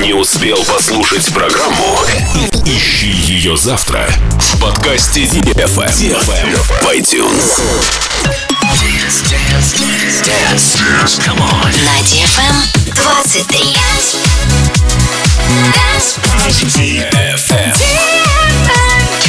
Не успел послушать программу? Ищи ее завтра в подкасте DFM в iTunes. На DFM 23. DFM.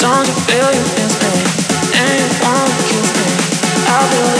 Don't you feel your miss me? And you wanna kiss me? I'll be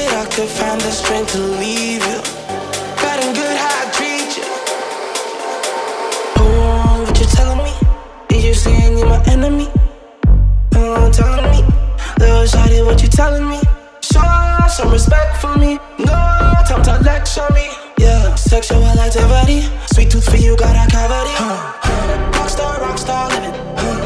it, I could find the strength to leave you. Bad and good, how I treat you. Oh, what you telling me? Did you saying you're my enemy? Oh, telling me, little shawty, what you telling me? Show some respect for me. No time to lecture me. Yeah, sexual activity, sweet tooth for you, got a cavity. Huh. Huh. Rockstar, rockstar living. Huh.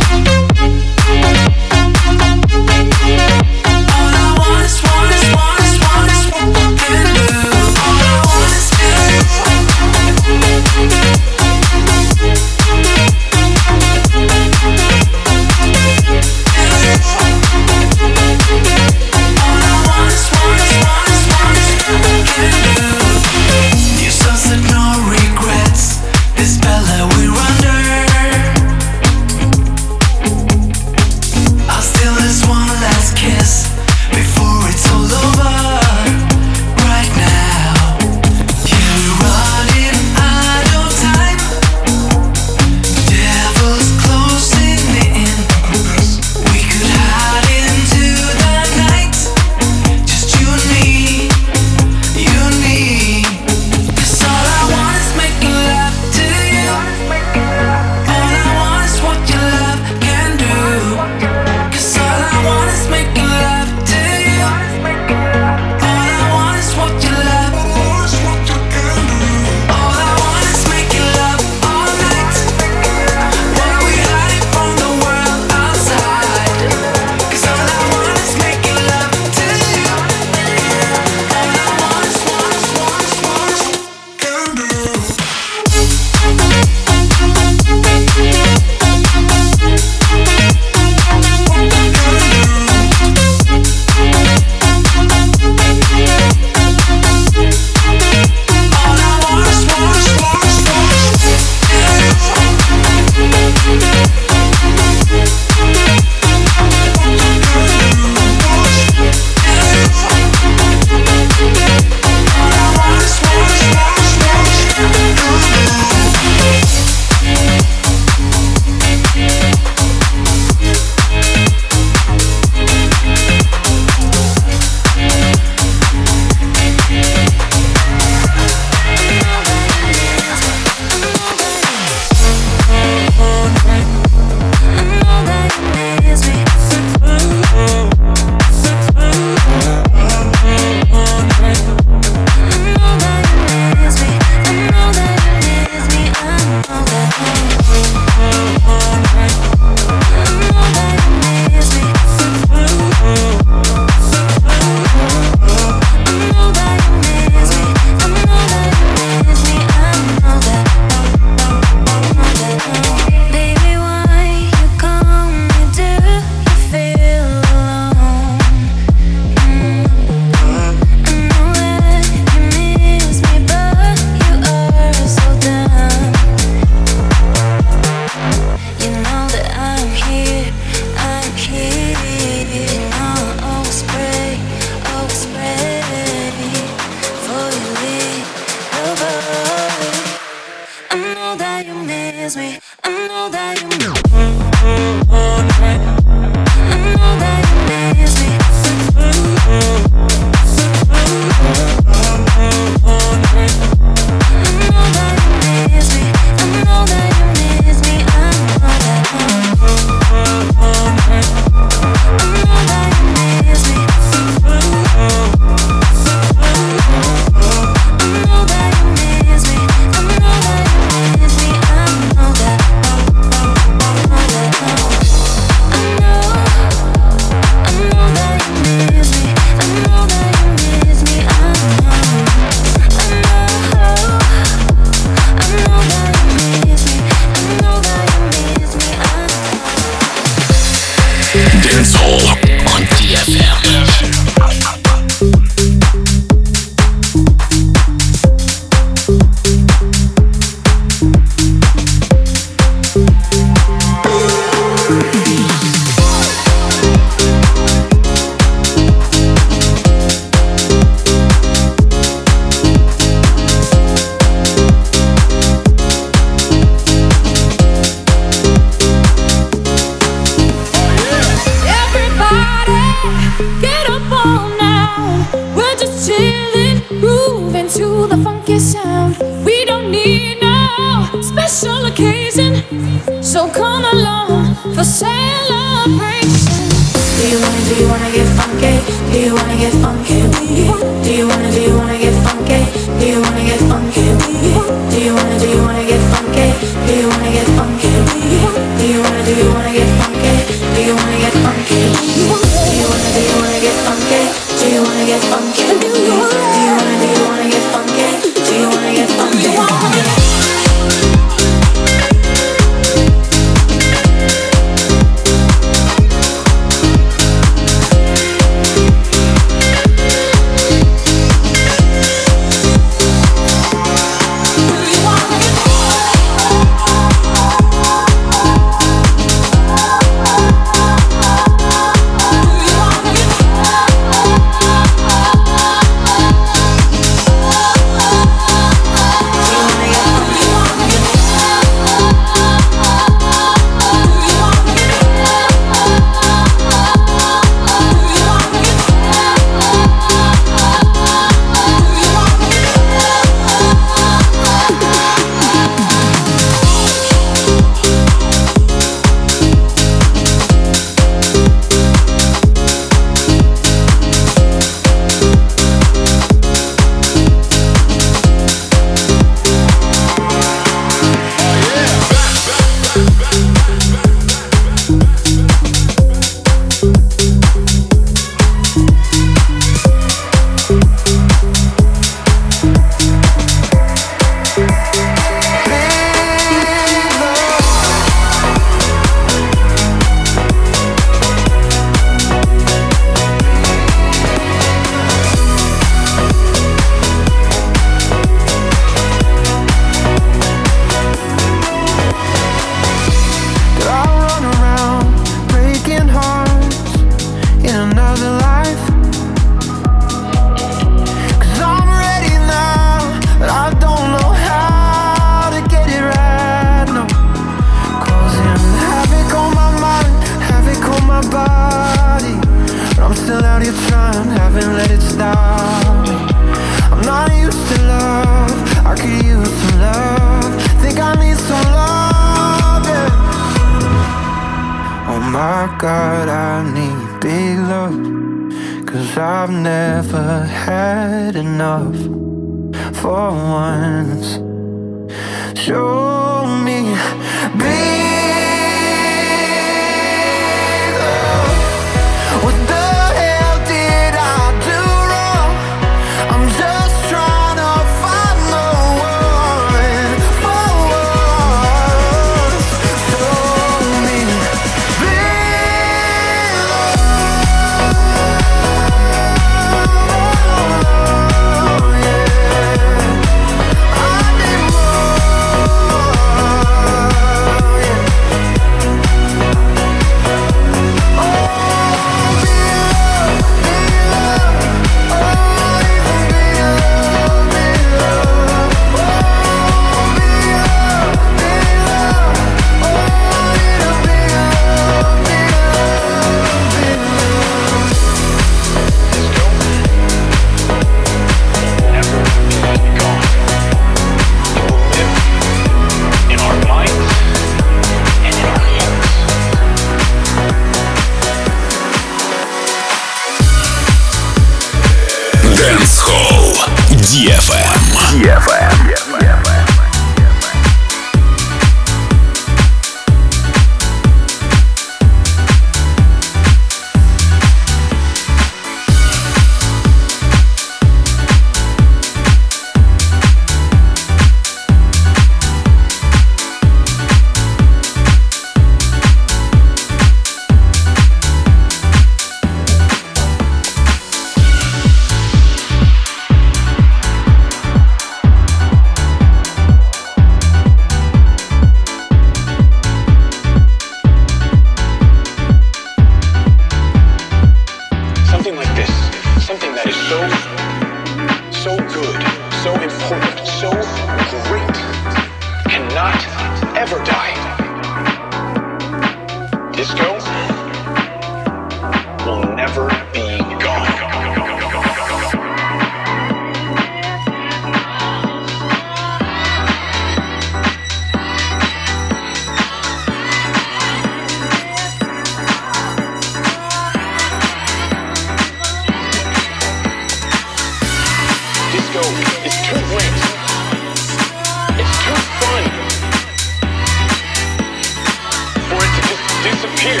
disappeared.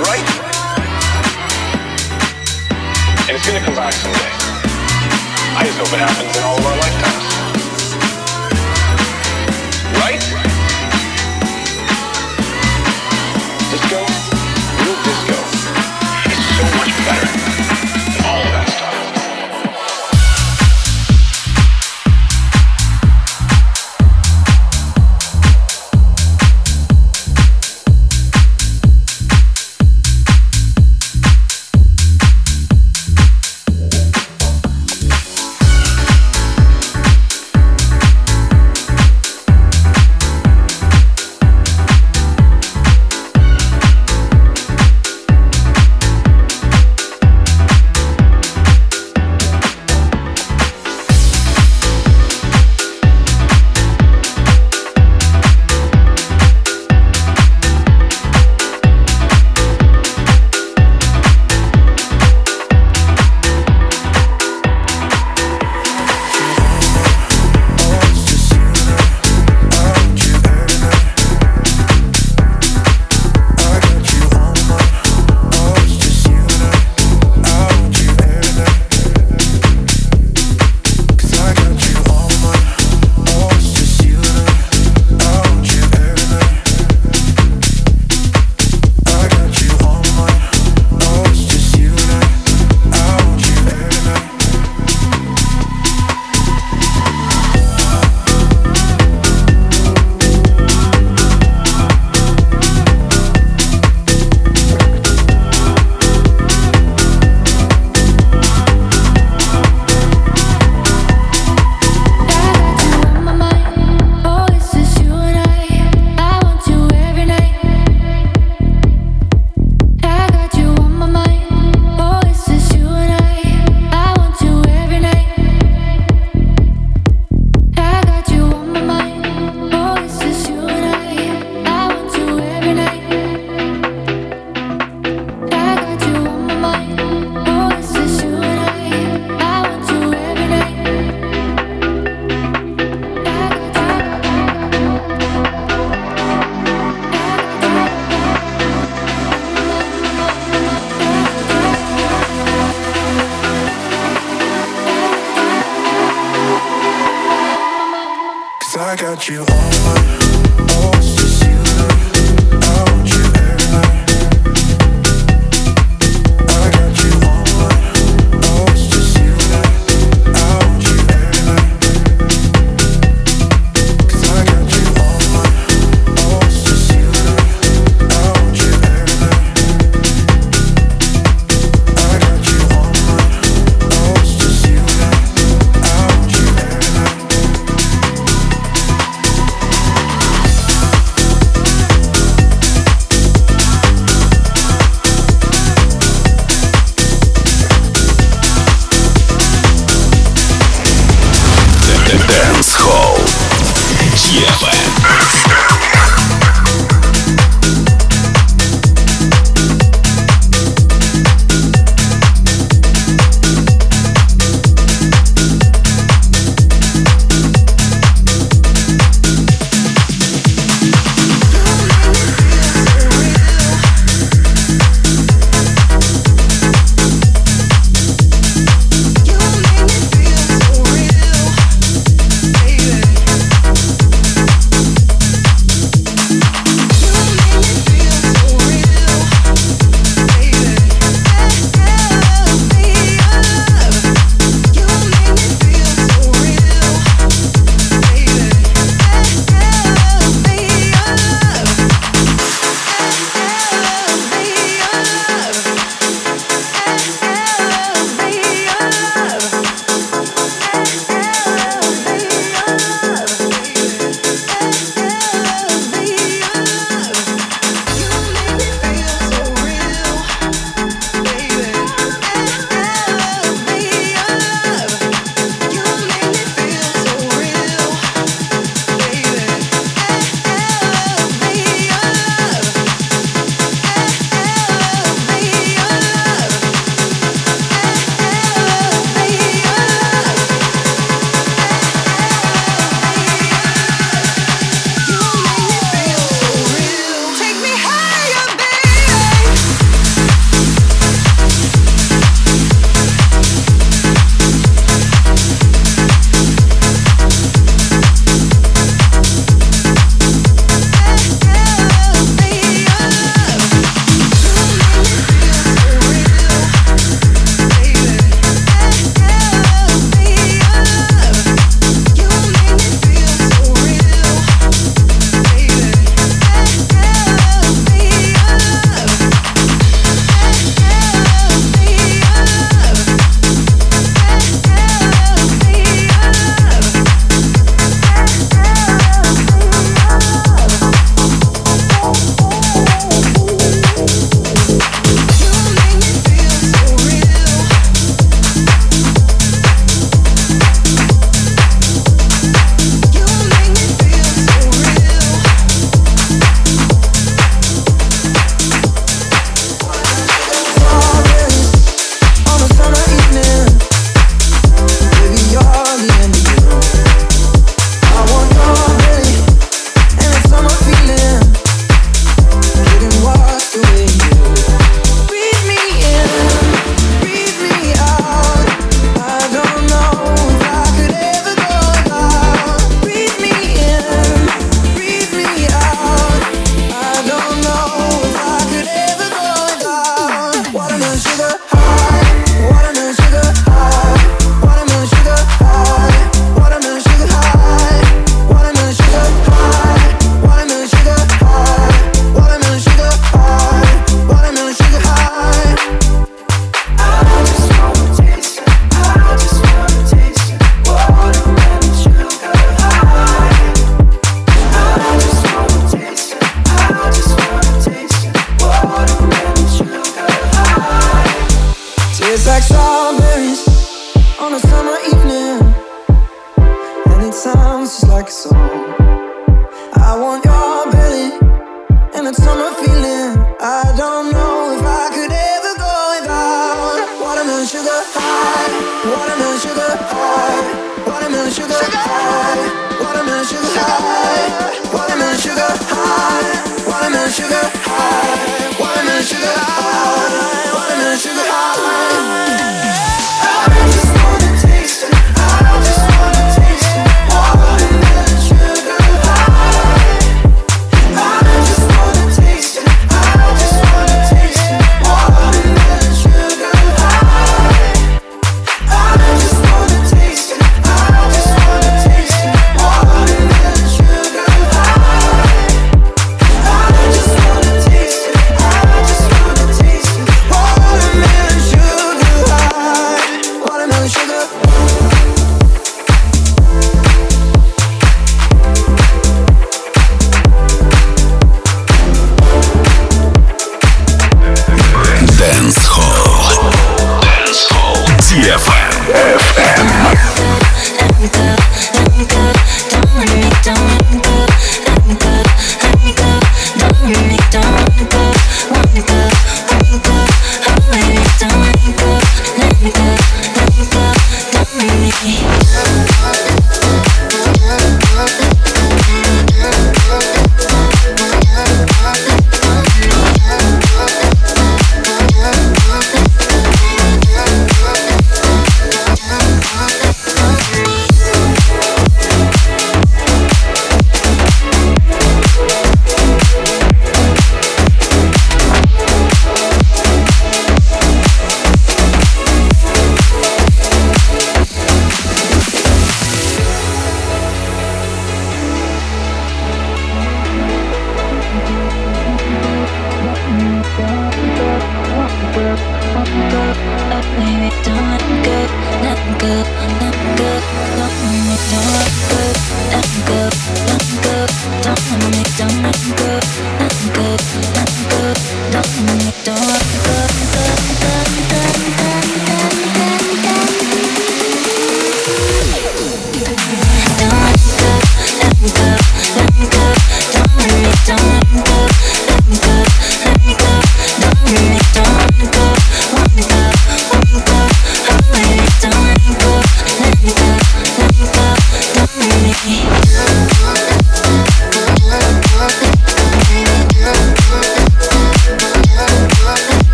Right? And it's gonna come back someday. I just hope it happens in all of our life.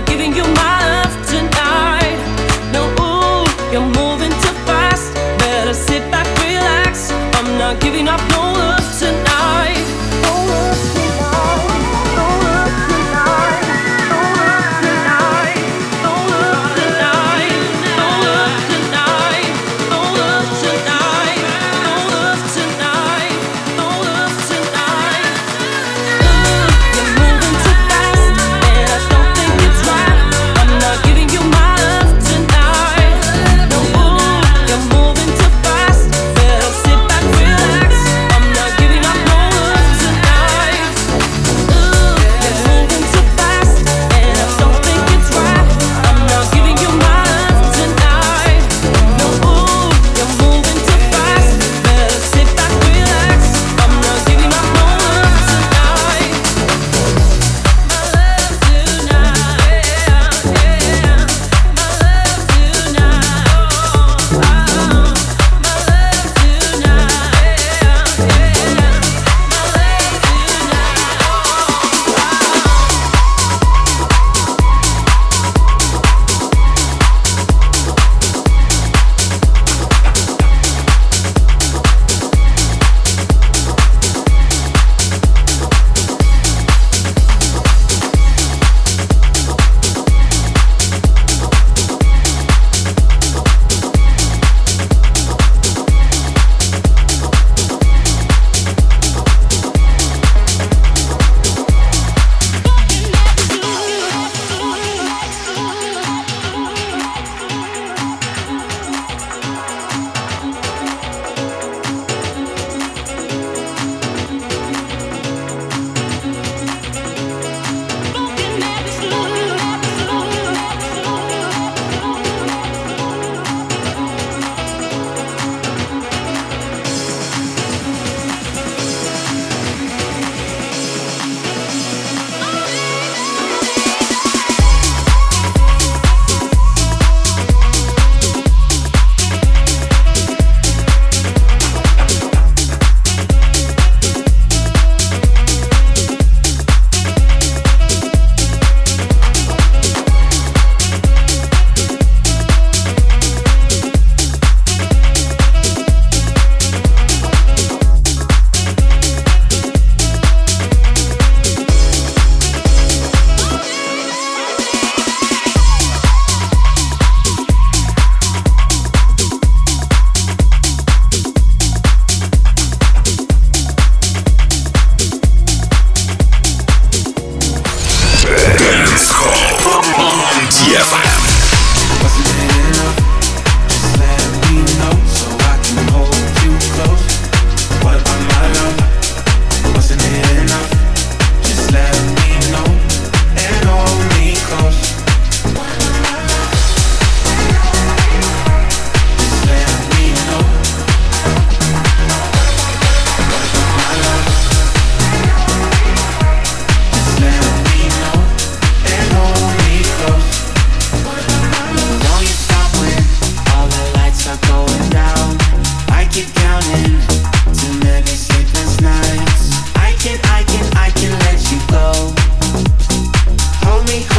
Giving you my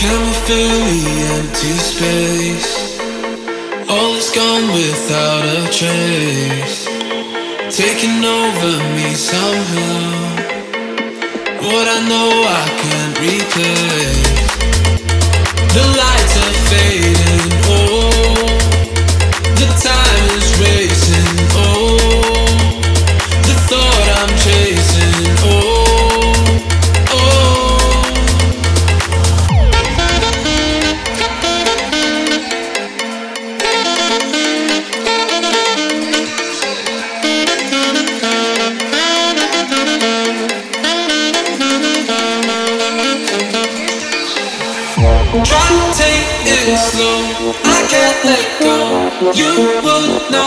Can we fill the empty space? All is gone without a trace. Taking over me somehow. What I know I can't replace. The lights are fading. Oh, the time.